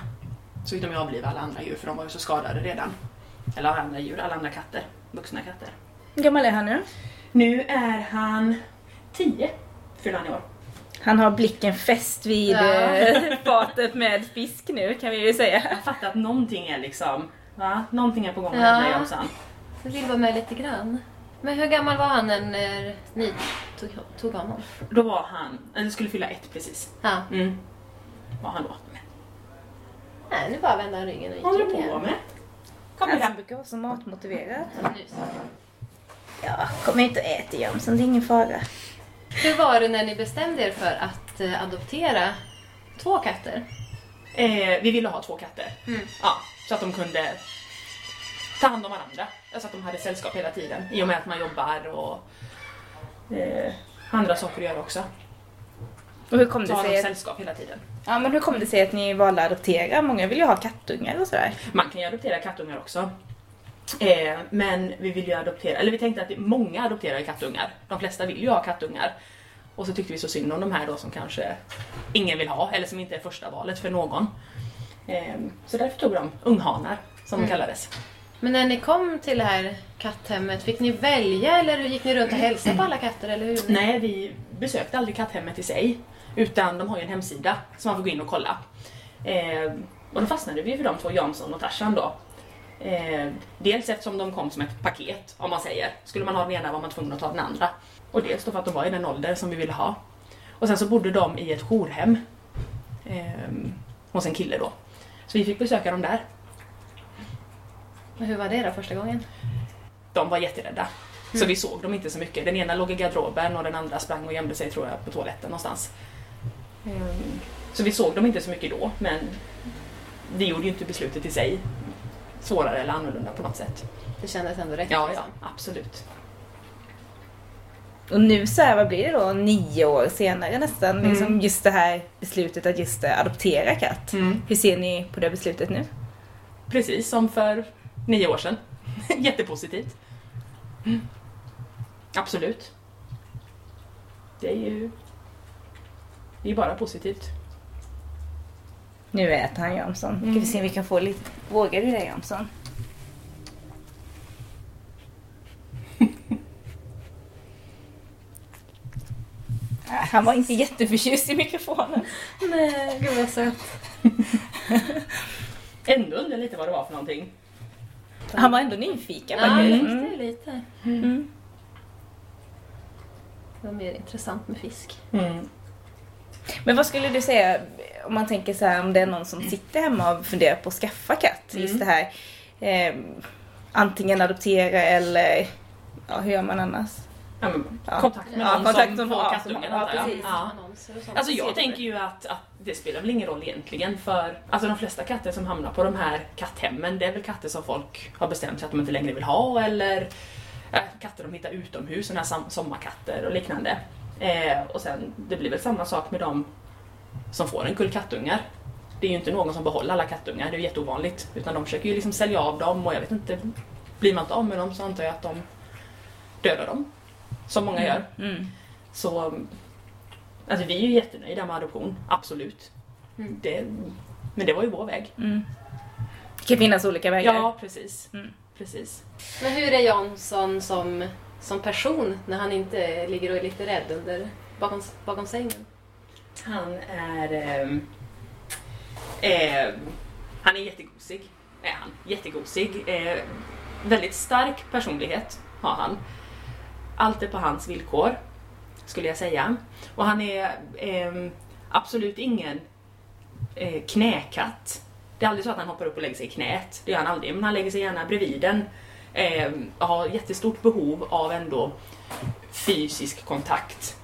Så fick de ju avliva alla andra djur för de var ju så skadade redan. Eller alla andra djur, alla andra katter. Vuxna katter. Hur gammal är han nu? Nu är han 10, fyller han i år. Han har blicken fäst vid Ja. eh, [laughs] fatet med fisk nu kan vi ju säga. Jag fattar att någonting är liksom, va? Någonting är på gång Ja. med dig Jonsson. Jag vill vara med lite grann. Men hur gammal var han när ni tog, tog honom? Då var han, eller skulle fylla ett precis. Ja. Mm. Var han då. Nej, nu bara vända ryggen och gick håller du på igen. med? Kom Han igen. brukar vara så matmotiverad. Ja, kom hit och ät Jansson, det är ingen fara. Hur var det när ni bestämde er för att eh, adoptera två katter? Eh, vi ville ha två katter. Mm. Ja, så att de kunde ta hand om varandra. Alltså att de hade sällskap hela tiden. I och med att man jobbar och eh, andra saker att göra också. Och hur kom det sig att, sällskap hela tiden. ja, men hur kom det sig att ni valde att adoptera? Många vill ju ha kattungar och sådär. Man kan ju adoptera kattungar också. Eh, men vi vill ju adoptera, eller vi tänkte att många adopterar kattungar. De flesta vill ju ha kattungar. Och så tyckte vi så synd om de här då som kanske ingen vill ha, eller som inte är första valet för någon. Eh, så därför tog de unghanar, som de kallades. Men när ni kom till det här katthemmet, fick ni välja eller gick ni runt och hälsade på alla katter? Eller hur? Nej, vi besökte aldrig katthemmet i sig. Utan de har ju en hemsida som man får gå in och kolla. Eh, och då fastnade vi för de två, Jansson och Tarzan då. Eh, dels eftersom de kom som ett paket, om man säger. Skulle man ha den ena var man tvungen att ta den andra. Och dels då för att de var i den ålder som vi ville ha. Och sen så bodde de i ett jourhem. Eh, hos en kille då. Så vi fick besöka dem där. Och hur var det då första gången? De var jätterädda. Så vi såg dem inte så mycket. Den ena låg i garderoben och den andra sprang och gömde sig tror jag på toaletten någonstans. Ehm, Så vi såg dem inte så mycket då, men det gjorde ju inte beslutet i sig svårare eller annorlunda på något sätt. Det kändes ändå rätt. Ja, ja, liksom. absolut. Och nu så här, vad blir det då, nio år senare nästan, liksom just det här beslutet att just adoptera katt. Mm. Hur ser ni på det beslutet nu? Precis som för nio år sedan. [laughs] Jättepositivt. Mm. Absolut. Det är ju det är bara positivt. Nu äter han Jansson. Ska vi se om vi kan få lite... Vågar du det Jansson? [laughs] Han var inte jätteförtjust i mikrofonen. Nej, gud vad söt. [laughs] Ändå undrar lite vad det var för någonting. Han var ändå nyfiken Ja, faktiskt. det Mm. är lite. Mm. Det var mer intressant med fisk. Mm. Men vad skulle du säga om man tänker så här om det är någon som sitter hemma och funderar på att skaffa katt? Just det här eh, antingen adoptera eller ja, hur gör man annars? Ja, men. Kontakt med Ja, någon kontakt som får har- kattungen ja, precis. Ja. Alltså jag tänker ju att, att det spelar väl ingen roll egentligen för alltså de flesta katter som hamnar på de här katthemmen det är väl katter som folk har bestämt sig att de inte längre vill ha eller äh, katter de hittar utomhus, sådana här sommarkatter och liknande. Eh, och sen det blir väl samma sak med de som får en kull kattungar. det är ju inte någon som behåller alla kattungar, det är ju jätteovanligt. Utan de försöker ju liksom sälja av dem och jag vet inte, blir man inte av med dem så antar jag att de dödar dem. Som många gör. Mm. Så alltså vi är ju jättenöjda med adoption, absolut. Mm. Det, men det var ju vår väg. Mm. Det kan finnas olika vägar. Ja, precis. Mm. precis. Men hur är Jansson som, som person när han inte ligger och är lite rädd under, bakom, bakom sängen? Han är... ehm, ehm, han är jättegosig. Är han. Jättegosig. Eh, väldigt stark personlighet har han. Allt är på hans villkor, skulle jag säga. Och han är ehm, absolut ingen eh, knäkatt. Det är aldrig så att han hoppar upp och lägger sig i knät. Det gör han aldrig. Men han lägger sig gärna bredvid den. Eh, har jättestort behov av ändå fysisk kontakt.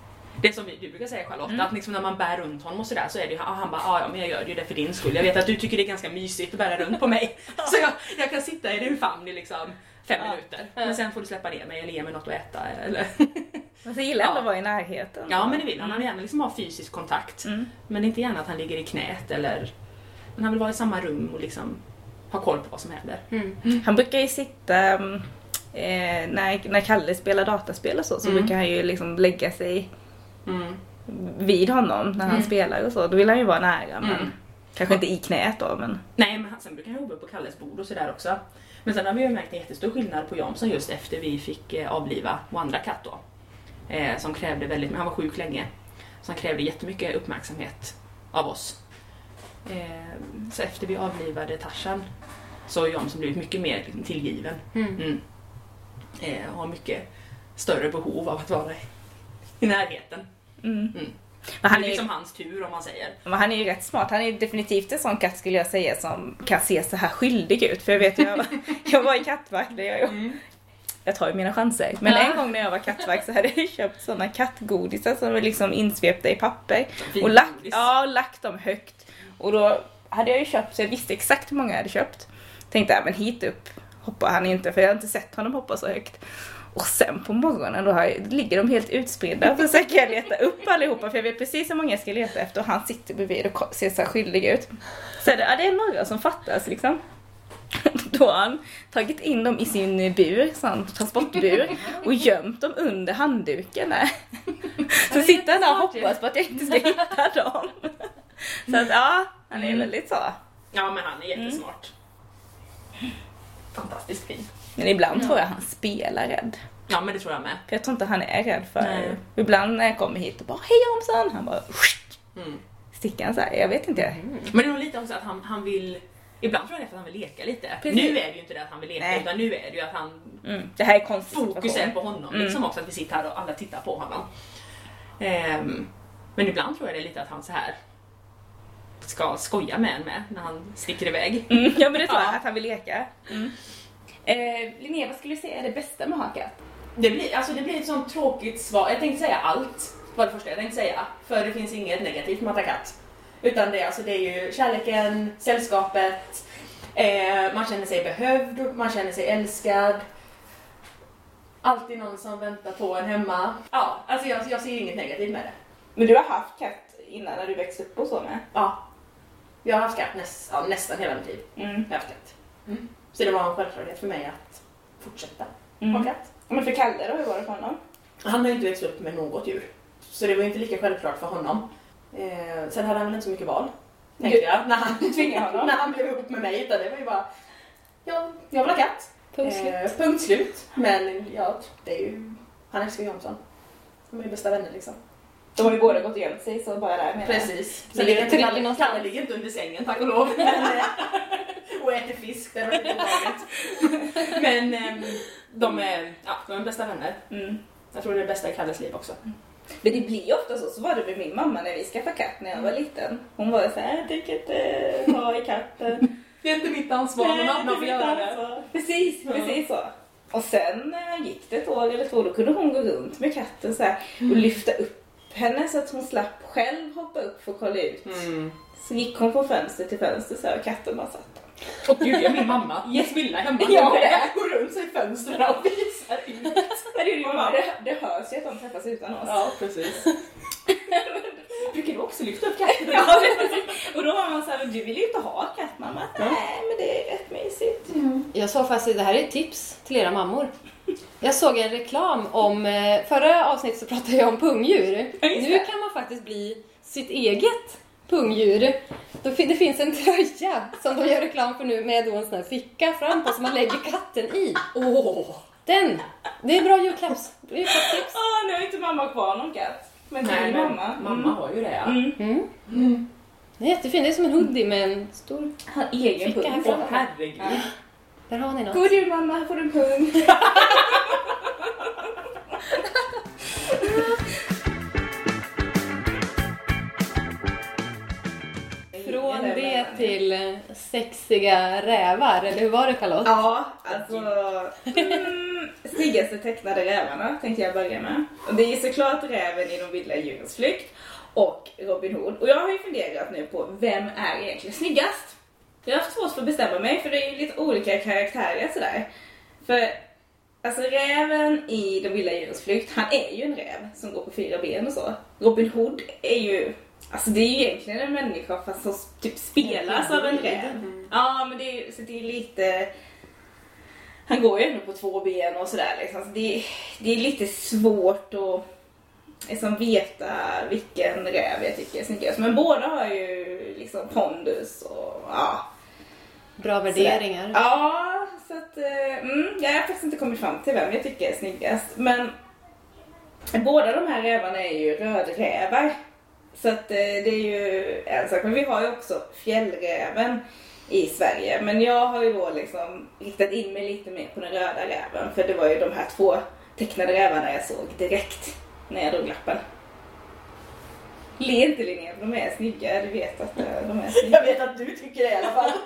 Det som du brukar säga Charlotte, att liksom när man bär runt honom och sådär så är det ju, han bara ah, ja men jag gör det ju det för din skull. Jag vet att du tycker det är ganska mysigt att bära runt på mig. [laughs] så jag, jag kan sitta i din famn liksom fem Ja. minuter. Men sen får du släppa ner mig eller ge mig något att äta. Eller [laughs] Men så gillar ändå Ja. att vara i närheten. ja men det vill han. Han vill gärna liksom ha fysisk kontakt. Mm. Men inte gärna att han ligger i knät eller... Men han vill vara i samma rum och liksom ha koll på vad som händer. Mm. Han brukar ju sitta, mm, eh, när, när Kalle spelar dataspel och så, så Mm. brukar han ju liksom lägga sig Mm. vid honom när han Mm. spelar och så. Då vill han ju vara nära men Mm. kanske inte i knät då men. Nej, men han- sen brukar han jobba på Kalles bord och sådär också. Men sen har vi ju märkt en jättestor skillnad på Jansson just efter vi fick eh, avliva vår andra katt då. Eh, som krävde väldigt, han var sjuk länge. Han krävde jättemycket uppmärksamhet av oss. Eh, så efter vi avlivade Tarzan så har Jansson blivit mycket mer tillgiven. Mm. Mm. Eh, har mycket större behov av att vara i, i närheten. Mm. Mm. Men Han det är, ju, liksom hans tur om man säger. men han är ju rätt smart. Han är ju definitivt en sån katt skulle jag säga som kan se så här skyldig ut. För jag vet jag, jag var [laughs] i kattvakt där jag Jag tar ju mina chanser. Men Ja. en gång när jag var kattvakt så hade jag köpt såna kattgodisar som var liksom insvepta i papper. Och lagt, godis. ja, och lagt dem högt. Och då hade jag ju köpt så jag visste exakt hur många jag hade köpt. Tänkte jag, men hit upp hoppar han inte för jag har inte sett honom hoppa så högt. Och sen på morgonen då jag, ligger de helt utspridda och försöker jag leta upp allihopa för jag vet precis hur många jag ska leta efter och han sitter bredvid och ser så här skyldig ut. Så det, ja, det är några som fattas liksom. [laughs] Då har han tagit in dem i sin bur, sån transportbur, och gömt dem under handduken där. [laughs] Så sitter han där och hoppas på att jag inte ska hitta dem. Så att ja, han är väldigt så. Ja men han är jättesmart. Fantastiskt fin. Men ibland tror jag han spelar rädd. Ja men det tror jag med. För jag tror inte han är rädd för... Nej. Ibland när jag kommer hit och bara Hej Jonsson! Han bara! Mm. sticker han så här. Jag vet inte. Men det är nog lite också att han, han vill Ibland tror jag det är för att han vill leka lite. Precis. Nu är det ju inte det att han vill leka Nej. utan nu är det ju att han Mm. Det här är konstigt fokus är på honom Mm. liksom också att vi sitter här och alla tittar på honom. Ehm, men ibland tror jag det är lite att han så här ska skoja med en med när han sticker iväg. Mm. Ja men det tror jag, [laughs] Ja. att han vill leka. Mm. Eh, Linnea, vad skulle du säga är det bästa med att? Det blir, alltså det blir ett sånt tråkigt svar. Jag tänkte säga allt var det första jag tänkte säga. För det finns inget negativt med att ha katt. Utan det, alltså, det är ju kärleken, sällskapet, eh, man känner sig behövd, man känner sig älskad. Alltid någon som väntar på en hemma. Ja, alltså jag, jag ser inget negativt med det. Men du har haft katt innan när du växte upp och så med? Ja. Jag har haft katt näst, ja, nästan hela mitt liv. Mm. Jag har haft katt. Mm. Så det var en självklarhet för mig att fortsätta Mm. ha katt. Men för Kalle då, hur var det för honom? Han har ju inte växt upp med något djur. Så det var inte lika självklart för honom. Eh, sen hade han väl inte så mycket val. Tänkte jag. När han, [laughs] när han blev ihop med mig. Utan det var ju bara, ja, jag vill ha katt. Punkt slut. Eh, punkt slut. Men ja, det är ju, han älskar ju Jonsson. De är ju bästa vänner liksom. De har ju båda gått och gömt sig så bara där menar. Precis. Så Sen det ligger är inte Kalle, ligger inte under sängen tack och lov. Eh, och äter fisk. Det väldigt obehagligt. Men ehm, de är, ja, de är bästa vänner. Mm. Jag tror det är det bästa i Kalles liv också. Men det blir ju ofta så. Så var det med min mamma när vi skaffade katt när jag var liten. Hon var så här, jag tycker inte ta i katten. [laughs] Det är inte mitt ansvar, någon annan får göra det. Precis, precis så. Och sen eh, gick det ett år eller två, då kunde hon gå runt med katten så här och lyfta upp henne så att hon slapp själv hoppa upp för att kolla ut. Mm. Så gick hon från fönster till fönster så här, och katten bara satt där. Och gud, det är min mamma. [laughs] Jesmilla hemma. Ja. Hon går runt sig i fönstren och visar ut. Det, bara, det, det hörs ju att de träffas utan oss. Ja, precis. brukar du också lyfta upp katten? [laughs] Ja, och då var man såhär, du vill ju inte ha katt mamma. Nej, men det är rätt mysigt. Jag såg faktiskt, det här är ett tips till era mammor. Jag såg en reklam om, eh, förra avsnittet så pratade jag om pungdjur. Nu det. kan man faktiskt bli sitt eget pungdjur. Det finns en [laughs] tröja som de gör reklam för nu med då en sån här ficka fram på som man lägger katten i. Åh! Den! Det är bra julklapps, julklappstips. Åh, nu har inte mamma kvar någon katt. Men till Nej, men mamma. mamma har ju det. Ja. Mm. Mm. Det är jättefint, det är som en hoodie med en stor... Egen Ficka här pung. fram. Åh herregud. Där har ni något. God jul mamma, här får du en pung. [laughs] sexiga rävar, eller hur var det Charlotte? Ja, alltså... Mm, snyggaste tecknade rävarna tänkte jag börja med. Och det är såklart Räven i De vilda djurens flykt och Robin Hood. Och jag har ju funderat nu på vem är egentligen snyggast? Jag har haft svårt för att bestämma mig för det är ju lite olika karaktärer sådär. För alltså räven i De vilda djurens flykt, han är ju en räv som går på fyra ben och så. Robin Hood är ju Alltså det är ju egentligen en människa fast som typ spelas av en räv. Ja men det är, så det är lite Han går ju ändå på två ben och sådär liksom. Så det, det är lite svårt att liksom veta vilken räv jag tycker är snyggast. Men båda har ju liksom pondus och ja. Bra värderingar. Ja, så att eh, mm, jag har faktiskt inte kommit fram till vem jag tycker är snyggast. Men båda de här rävarna är ju rödrävar. Så att eh, det är ju en sak. Men vi har ju också fjällräven i Sverige. Men jag har ju då liksom riktat in mig lite mer på den röda räven. För det var ju de här två tecknade rävarna jag såg direkt när jag drog lappen. Le inte Linnea, de är snygga. Du vet att eh, de är snygga. Jag vet att du tycker det i alla fall. [laughs]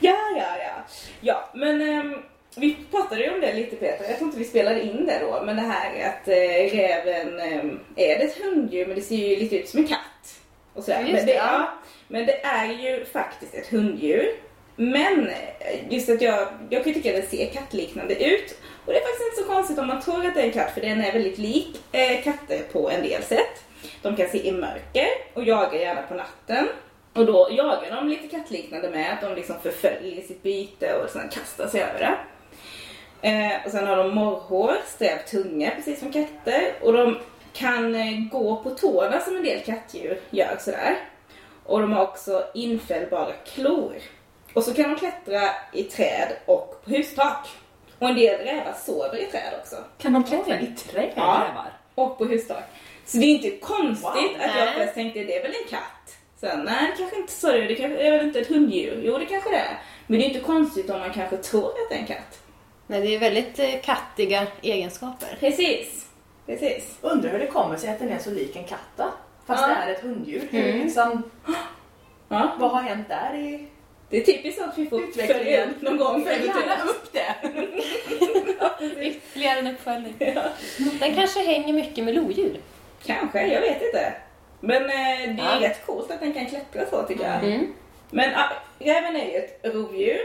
Ja, ja, ja. Ja, men ehm, vi pratade ju om det lite Peter. Jag tror inte vi spelade in det då. Men det här att eh, räven, ehm, är det ett hunddjur men det ser ju lite ut som en katt. Och sådär. Ja, men, det, ja. men det är ju faktiskt ett hunddjur. Men eh, just att jag, jag kan tycka att den ser kattliknande ut. Och det är faktiskt inte så konstigt om man tror att det är en katt för den är väldigt lik eh, katter på en del sätt. De kan se i mörker och jagar gärna på natten. Och då jagar de lite kattliknande med att de liksom förföljer sitt byte och sen kastar sig över det. Eh, och sen har de morrhår, sträv tunga precis som katter. Och de kan eh, gå på tårna som en del kattdjur gör sådär. Och de har också infällbara klor. Och så kan de klättra i träd och på hustak. Och en del rävar sover i träd också. Kan de klättra i träd, Ja. rävar? Och på hustak. Så det är inte konstigt Wow, att jag först tänkte det är väl en katt. Sen nej det kanske inte det, det kanske är väl inte ett hunddjur. Jo det kanske det är. Men det är inte konstigt om man kanske tror att det är en katt. Nej, det är väldigt eh, kattiga egenskaper. Precis. Precis. Undrar hur det kommer sig att den är så lik en katt då? Fast Ja. det är ett hunddjur. Mm. Liksom, Ja. vad har hänt där i Det är typiskt att vi får utvecklingen? följa upp någon gång. Följ gärna upp det. [laughs] Ytterligare en uppföljning. Den kanske hänger mycket med lodjur. Kanske, jag vet inte. Men eh, det är Ja. rätt coolt att den kan klättra så tycker jag. Mm. Men räven är ju ett rovdjur.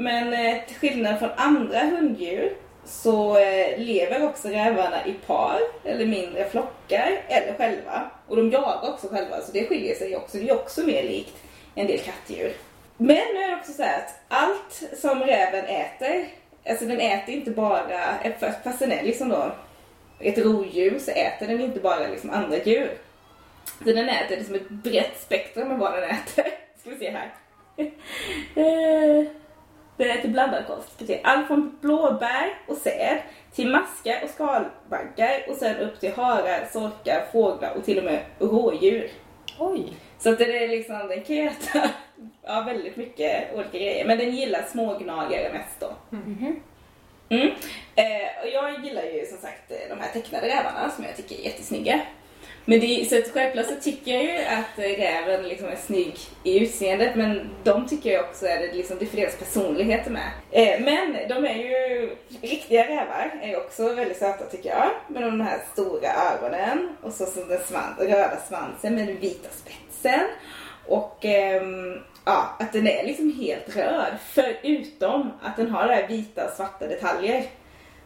Men eh, till skillnad från andra hunddjur så eh, lever också rävarna i par eller mindre flockar eller själva. Och de jagar också själva så det skiljer sig också. Det är också mer likt en del kattdjur. Men nu är det också så här att allt som räven äter, alltså den äter inte bara, eh, fast den är liksom då ett rovdjur så äter den inte bara liksom andra djur. Så den äter liksom ett brett spektrum med vad den äter. [laughs] Ska vi se här. [laughs] Eh, den äter blandad kost. Se. Allt från blåbär och säd till maskar och skalbaggar och sen upp till harar, sorkar, fåglar och till och med rådjur. Oj. Så att den är liksom, den kan äta [laughs] ja, väldigt mycket olika grejer. Men den gillar smågnagare mest då. Mm. Eh, och jag gillar ju som sagt de här tecknade rävarna som jag tycker är jättesnygga. Men det, så att självklart så tycker jag ju att räven liksom är snygg i utseendet men de tycker jag också är det, liksom, det är för deras personligheter med. Eh, men de är ju, riktiga rävar är ju också väldigt söta tycker jag. Med de här stora ögonen och så, så den svans, röda svansen med den vita spetsen. Och ehm, ja, att den är liksom helt röd förutom att den har det här vita och svarta detaljer.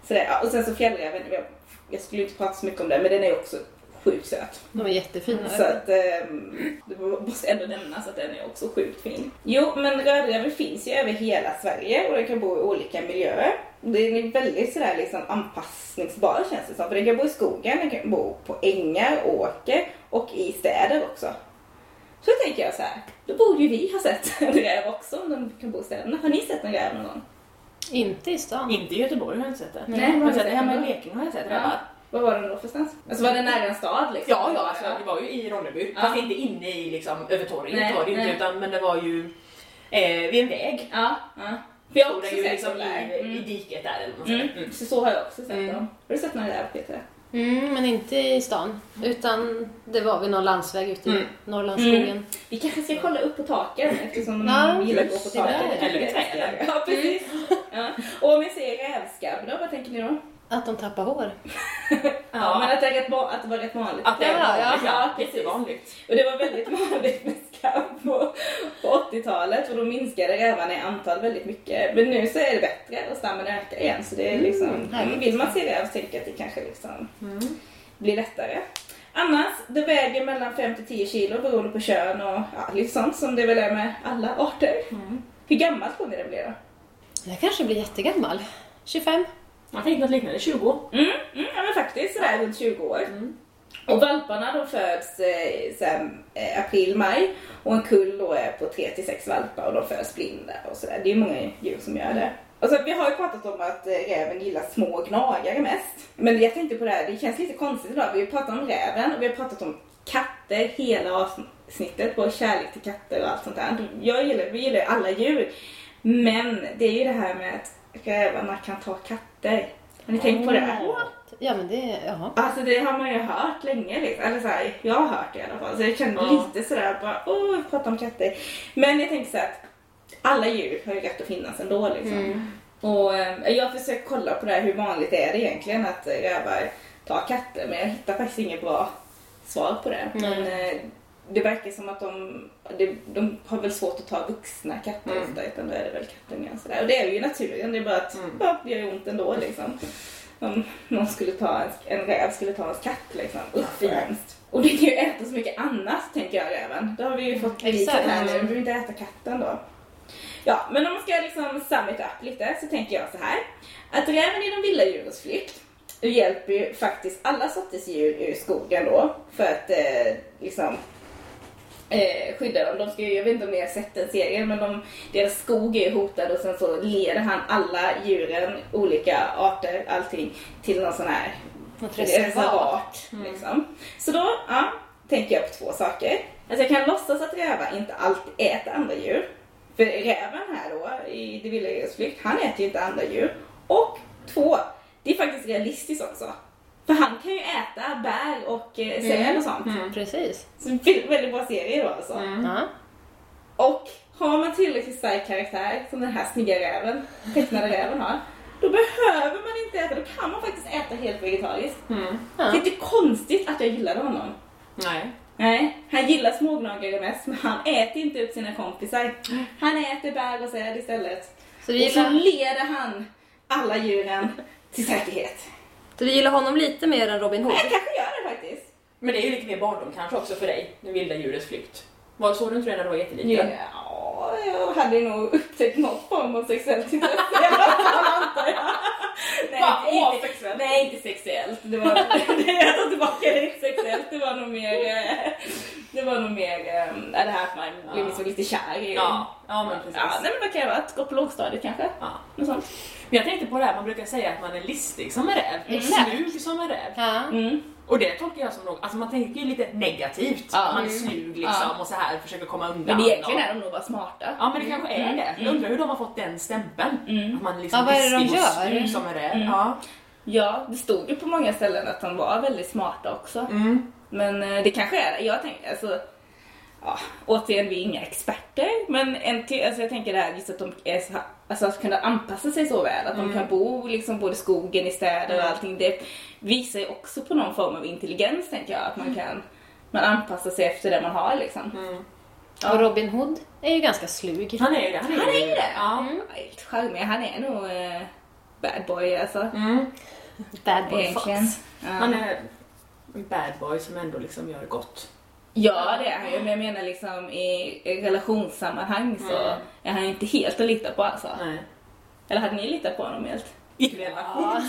Så det, ja, och sen så fjällräven, jag, jag skulle inte prata så mycket om det men den är också sjukt söt. De är jättefina. Så att ehm, det måste ändå nämnas att den är också sjukt fin. Jo, men rödräven finns ju över hela Sverige och den kan bo i olika miljöer. Den är väldigt sådär liksom anpassningsbar känns det som. För den kan bo i skogen, den kan bo på ängar, åker och i städer också. Så då tänker jag så här, då borde ju vi ha sett [laughs] en räv också om den kan bo i städerna. Har ni sett en räv någon gång? Inte i stan. Inte i Göteborg har jag inte sett det. Nej, jag har har du sett det sett hemma i? Blekinge har jag sett Ja. rävar. Vad var den då för någonstans? Alltså var det nära en stad liksom? Ja, ja, alltså, det var ju i Ronneby. Ja. Fast inte inne i liksom, över torget Nej, var det inte, nej. utan, men det var ju eh, vid en väg. Ja, ja. För jag har också sett liksom där. i, i Mm. diket där eller något Mm. Mm. Så, så har jag också sett Mm. dem. Har du sett någon räv Peter? Mm, men inte i stan. Utan det var vid någon landsväg ute i Mm. Norrlandsskogen. Vi kanske ska kolla upp på taken eftersom Ja, de gillar att gå på det där. taket. Eller i träden. Ja, precis. Ja. Och om jag säger rävskabb då, vad tänker ni då? Att de tappar hår. [laughs] Ja, men att det, är rätt, va- att det var rätt vanligt. Att det ja, vanligt, ja, ja, precis. jättevanligt. Och det var väldigt vanligt med skabb på, på 80-talet och då minskade rävarna i antal väldigt mycket. Men nu så är det bättre och stammen ökar igen så det är liksom, härligt. vill man se räv så tänker jag att det kanske liksom blir lättare. Annars, det väger mellan 5 till 10 kilo beroende på kön och ja, lite sånt som det väl är med alla arter. Hur gammalt tror ni det blir då? Jag kanske blir jättegammal. 25. Man tänkte något liknande, 20. Mm, mm, ja men faktiskt sådär runt 20 år. Och valparna då föds eh, såhär, eh, april, maj och en kull då är på 3 till 6 valpar och de föds blinda och sådär. Det är många djur som gör det. Och så, vi har ju pratat om att eh, räven gillar små gnagare mest. Men jag tänkte på det här, det känns lite konstigt idag. Vi har pratat om räven och vi har pratat om katter hela avsnittet på kärlek till katter och allt sånt där. Jag gillar, vi gillar ju alla djur. Men det är ju det här med att rävarna kan ta katter. Har ni tänkt på det? Ja men det, jaha. Alltså det har man ju hört länge liksom. Eller så här, jag har hört det i alla fall. Så jag kände Ja. lite sådär bara, åh, vi pratar om katter. Men jag tänker så att alla djur har ju rätt att finnas ändå liksom. Och eh, jag har försökt kolla på det här, hur vanligt är det egentligen att eh, rävar tar katter? Men jag hittar faktiskt inget bra svar på det. Men eh, det verkar som att de, de, de har väl svårt att ta vuxna katter Mm. ofta, utan då är det väl kattungar och sådär. Och det är ju naturen, det är bara att Mm. ja, det gör ont ändå liksom. Om någon skulle ta en, en räv skulle ta ens katt liksom. Usch vad hemskt. Och det kan ju äta så mycket annat tänker jag räven. Det har vi ju fått bevisat Exakt. här nu. Vi behöver inte äta katten då. Ja, men om man ska liksom sum it up lite så tänker jag så här. Att räven är de vilda djurens flykt hjälper ju faktiskt alla sorters djur ur skogen då. För att eh, liksom eh, skydda dem. De ska jag vet inte om ni har sett den serien men de, deras skog är hotad och sen så leder han alla djuren, olika arter, allting till någon sån här reservat. reservat. Liksom. Så då ja, tänker jag på två saker. Alltså jag kan låtsas att rävar inte alltid äter andra djur. För räven här då, i Det vilda flykt, han äter ju inte andra djur. Och två, det är faktiskt realistiskt också. För han kan ju äta bär och eh, säl och sånt. Precis. Så väldigt bra serie då alltså. Ja. Och har man tillräckligt stark karaktär som den här snygga räven, tecknade räven har, då behöver man inte äta, då kan man faktiskt äta helt vegetariskt. Mm. Det är inte konstigt att jag gillade honom. Nej. Nej, han gillar smågnagare mest, men han äter inte upp sina kompisar. Han äter bär och säd istället. Så du Och så gillar, leder han alla djuren till säkerhet. Så du gillar honom lite mer än Robin Hood? Jag kanske gör det faktiskt. Men det är ju lite mer barndom kanske också för dig, det vilda djurets flykt. Var så du inte det när du var jätteliten? Ja, jag hade nog upptäckt något form av sexuellt intresse i alla fall, antar jag. Nej, Va? inte, Asexuellt? nej, inte sexuellt. Det var, [laughs] det jag tar tillbaka det, inte sexuellt. Det var nog mer, eh, det var nog mer eh, det här att man blev liksom lite kär i. Ja, ja men precis. Ja, nej men vad kan jag varit? Gå på lågstadiet kanske? Ja. Något sånt. Men jag tänkte på det här, man brukar säga att man är listig som en räv, Exakt. slug som en räv. Ja. Mm. Och det tolkar jag som något, alltså man tänker ju lite negativt. Ja. Man är slug liksom Ja. och så här försöker komma undan. Men egentligen och... är de nog bara smarta. Ja men det kanske är Mm. det. Jag undrar hur de har fått den stämpeln. Mm. Att man är liksom Ja, vad är det de gör? slug som en räv. Mm. Ja. Ja, det stod ju på många ställen att de var väldigt smarta också. Mm. Men eh, det kanske är det. Jag tänker, alltså, ja, återigen, vi är inga experter. Men en till, alltså, jag tänker det här just att de är så, här- alltså, att kunna anpassa sig så väl. Att de kan bo liksom både i skogen, i städer och allting. Det visar ju också på någon form av intelligens tänker jag. Att man kan man anpassar sig efter det man har liksom. Mm. Och Robin Hood är ju ganska slug. Han är ju det. Han är ju det! Ja. Mm. Helt charmig. Han är nog eh, bad boy alltså. Mm. Bad boy Egentligen. Fox. Ja. Han är en bad boy som ändå liksom gör gott. Ja det är han ju, men jag menar liksom i relationssammanhang så Mm. är han inte helt att lita på alltså. Nej. Eller hade ni litat på honom helt? I relation. ja [laughs]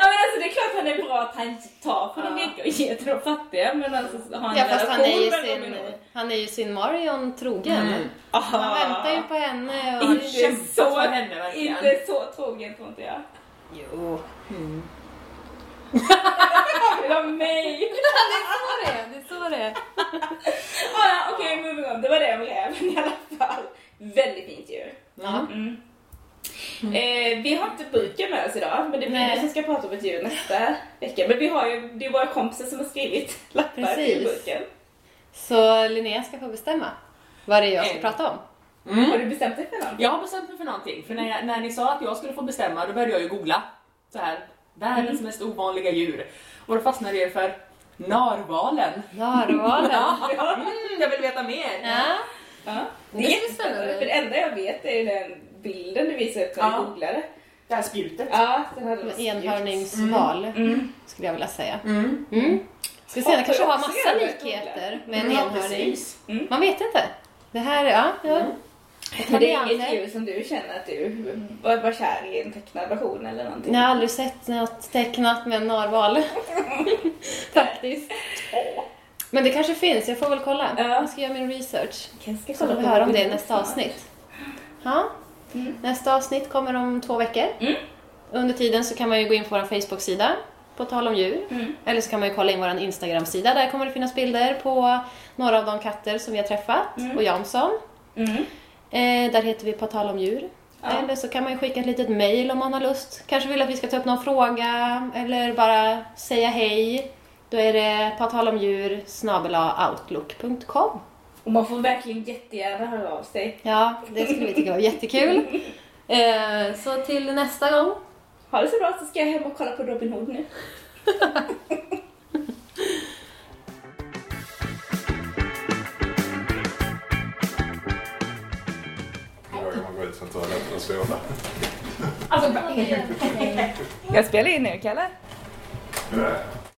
men alltså det är klart han är bra att han tar från de Ja. rika och ger till de fattiga men alltså ha en Ja fast han är ju relation sin, han är ju sin Marion trogen. Mm. Han väntar ju på henne och... Inte kämpat så, henne, verkligen. inte så trogen tror inte jag. Jo. Han [laughs] vill ha mig! Det är det, det är så det är. Ah, [laughs] ja, Okej, moving on. Det var det om räven i alla fall. Väldigt fint djur. Ja. Mm. Eh, vi har inte buken med oss idag, men det blir du som ska prata om ett djur nästa vecka. Men vi har ju, det är våra kompisar som har skrivit [laughs] lappar till Precis. buken. Så Linnea ska få bestämma vad det är jag ska Mm. prata om. Har du bestämt dig för något? Jag har bestämt mig för någonting, för när, jag, när ni sa att jag skulle få bestämma då började jag ju googla. Så här, världens mest ovanliga djur. Och då fastnade jag för narvalen. Narvalen. [laughs] Ja, mm, jag vill veta mer. Ja. Ja. Det är spännande. För det enda jag vet är den bilden du visade upp när du Ja. googlade. Det här spjutet. Ja, den hade enhörningsval Mm. skulle jag vilja säga. Mm. Mm. Ska se, den kanske har massa likheter med en Ja, enhörning. precis. Man vet inte. Det här, ja. ja. Mm. Men det är inget djur som du känner att du var, var kär i en tecknad version eller någonting? Jag har aldrig sett något tecknat med en narval. [laughs] Faktiskt. Men det kanske finns, jag får väl kolla. Ja. Jag ska göra min research. Kanske Så får vi höra om det i nästa avsnitt. Ja. Nästa avsnitt kommer om två veckor. Mm. Under tiden så kan man ju gå in på vår Facebook-sida, på tal om djur. Mm. Eller så kan man ju kolla in vår Instagram-sida. Där kommer det finnas bilder på några av de katter som vi har träffat och Jansson. Eh, där heter vi På tal om djur. Ja. Eller så kan man skicka ett litet mail om man har lust. Kanske vill att vi ska ta upp någon fråga eller bara säga hej. Då är det på tal om djur outlook.com. Och man får verkligen jättegärna höra av sig. Ja, det skulle vi tycka var jättekul. [laughs] Eh, så till nästa gång. Ha det så bra så ska jag hem och kolla på Robin Hood nu. [laughs] toaletten och sova. Jag spelar in nu, Kalle.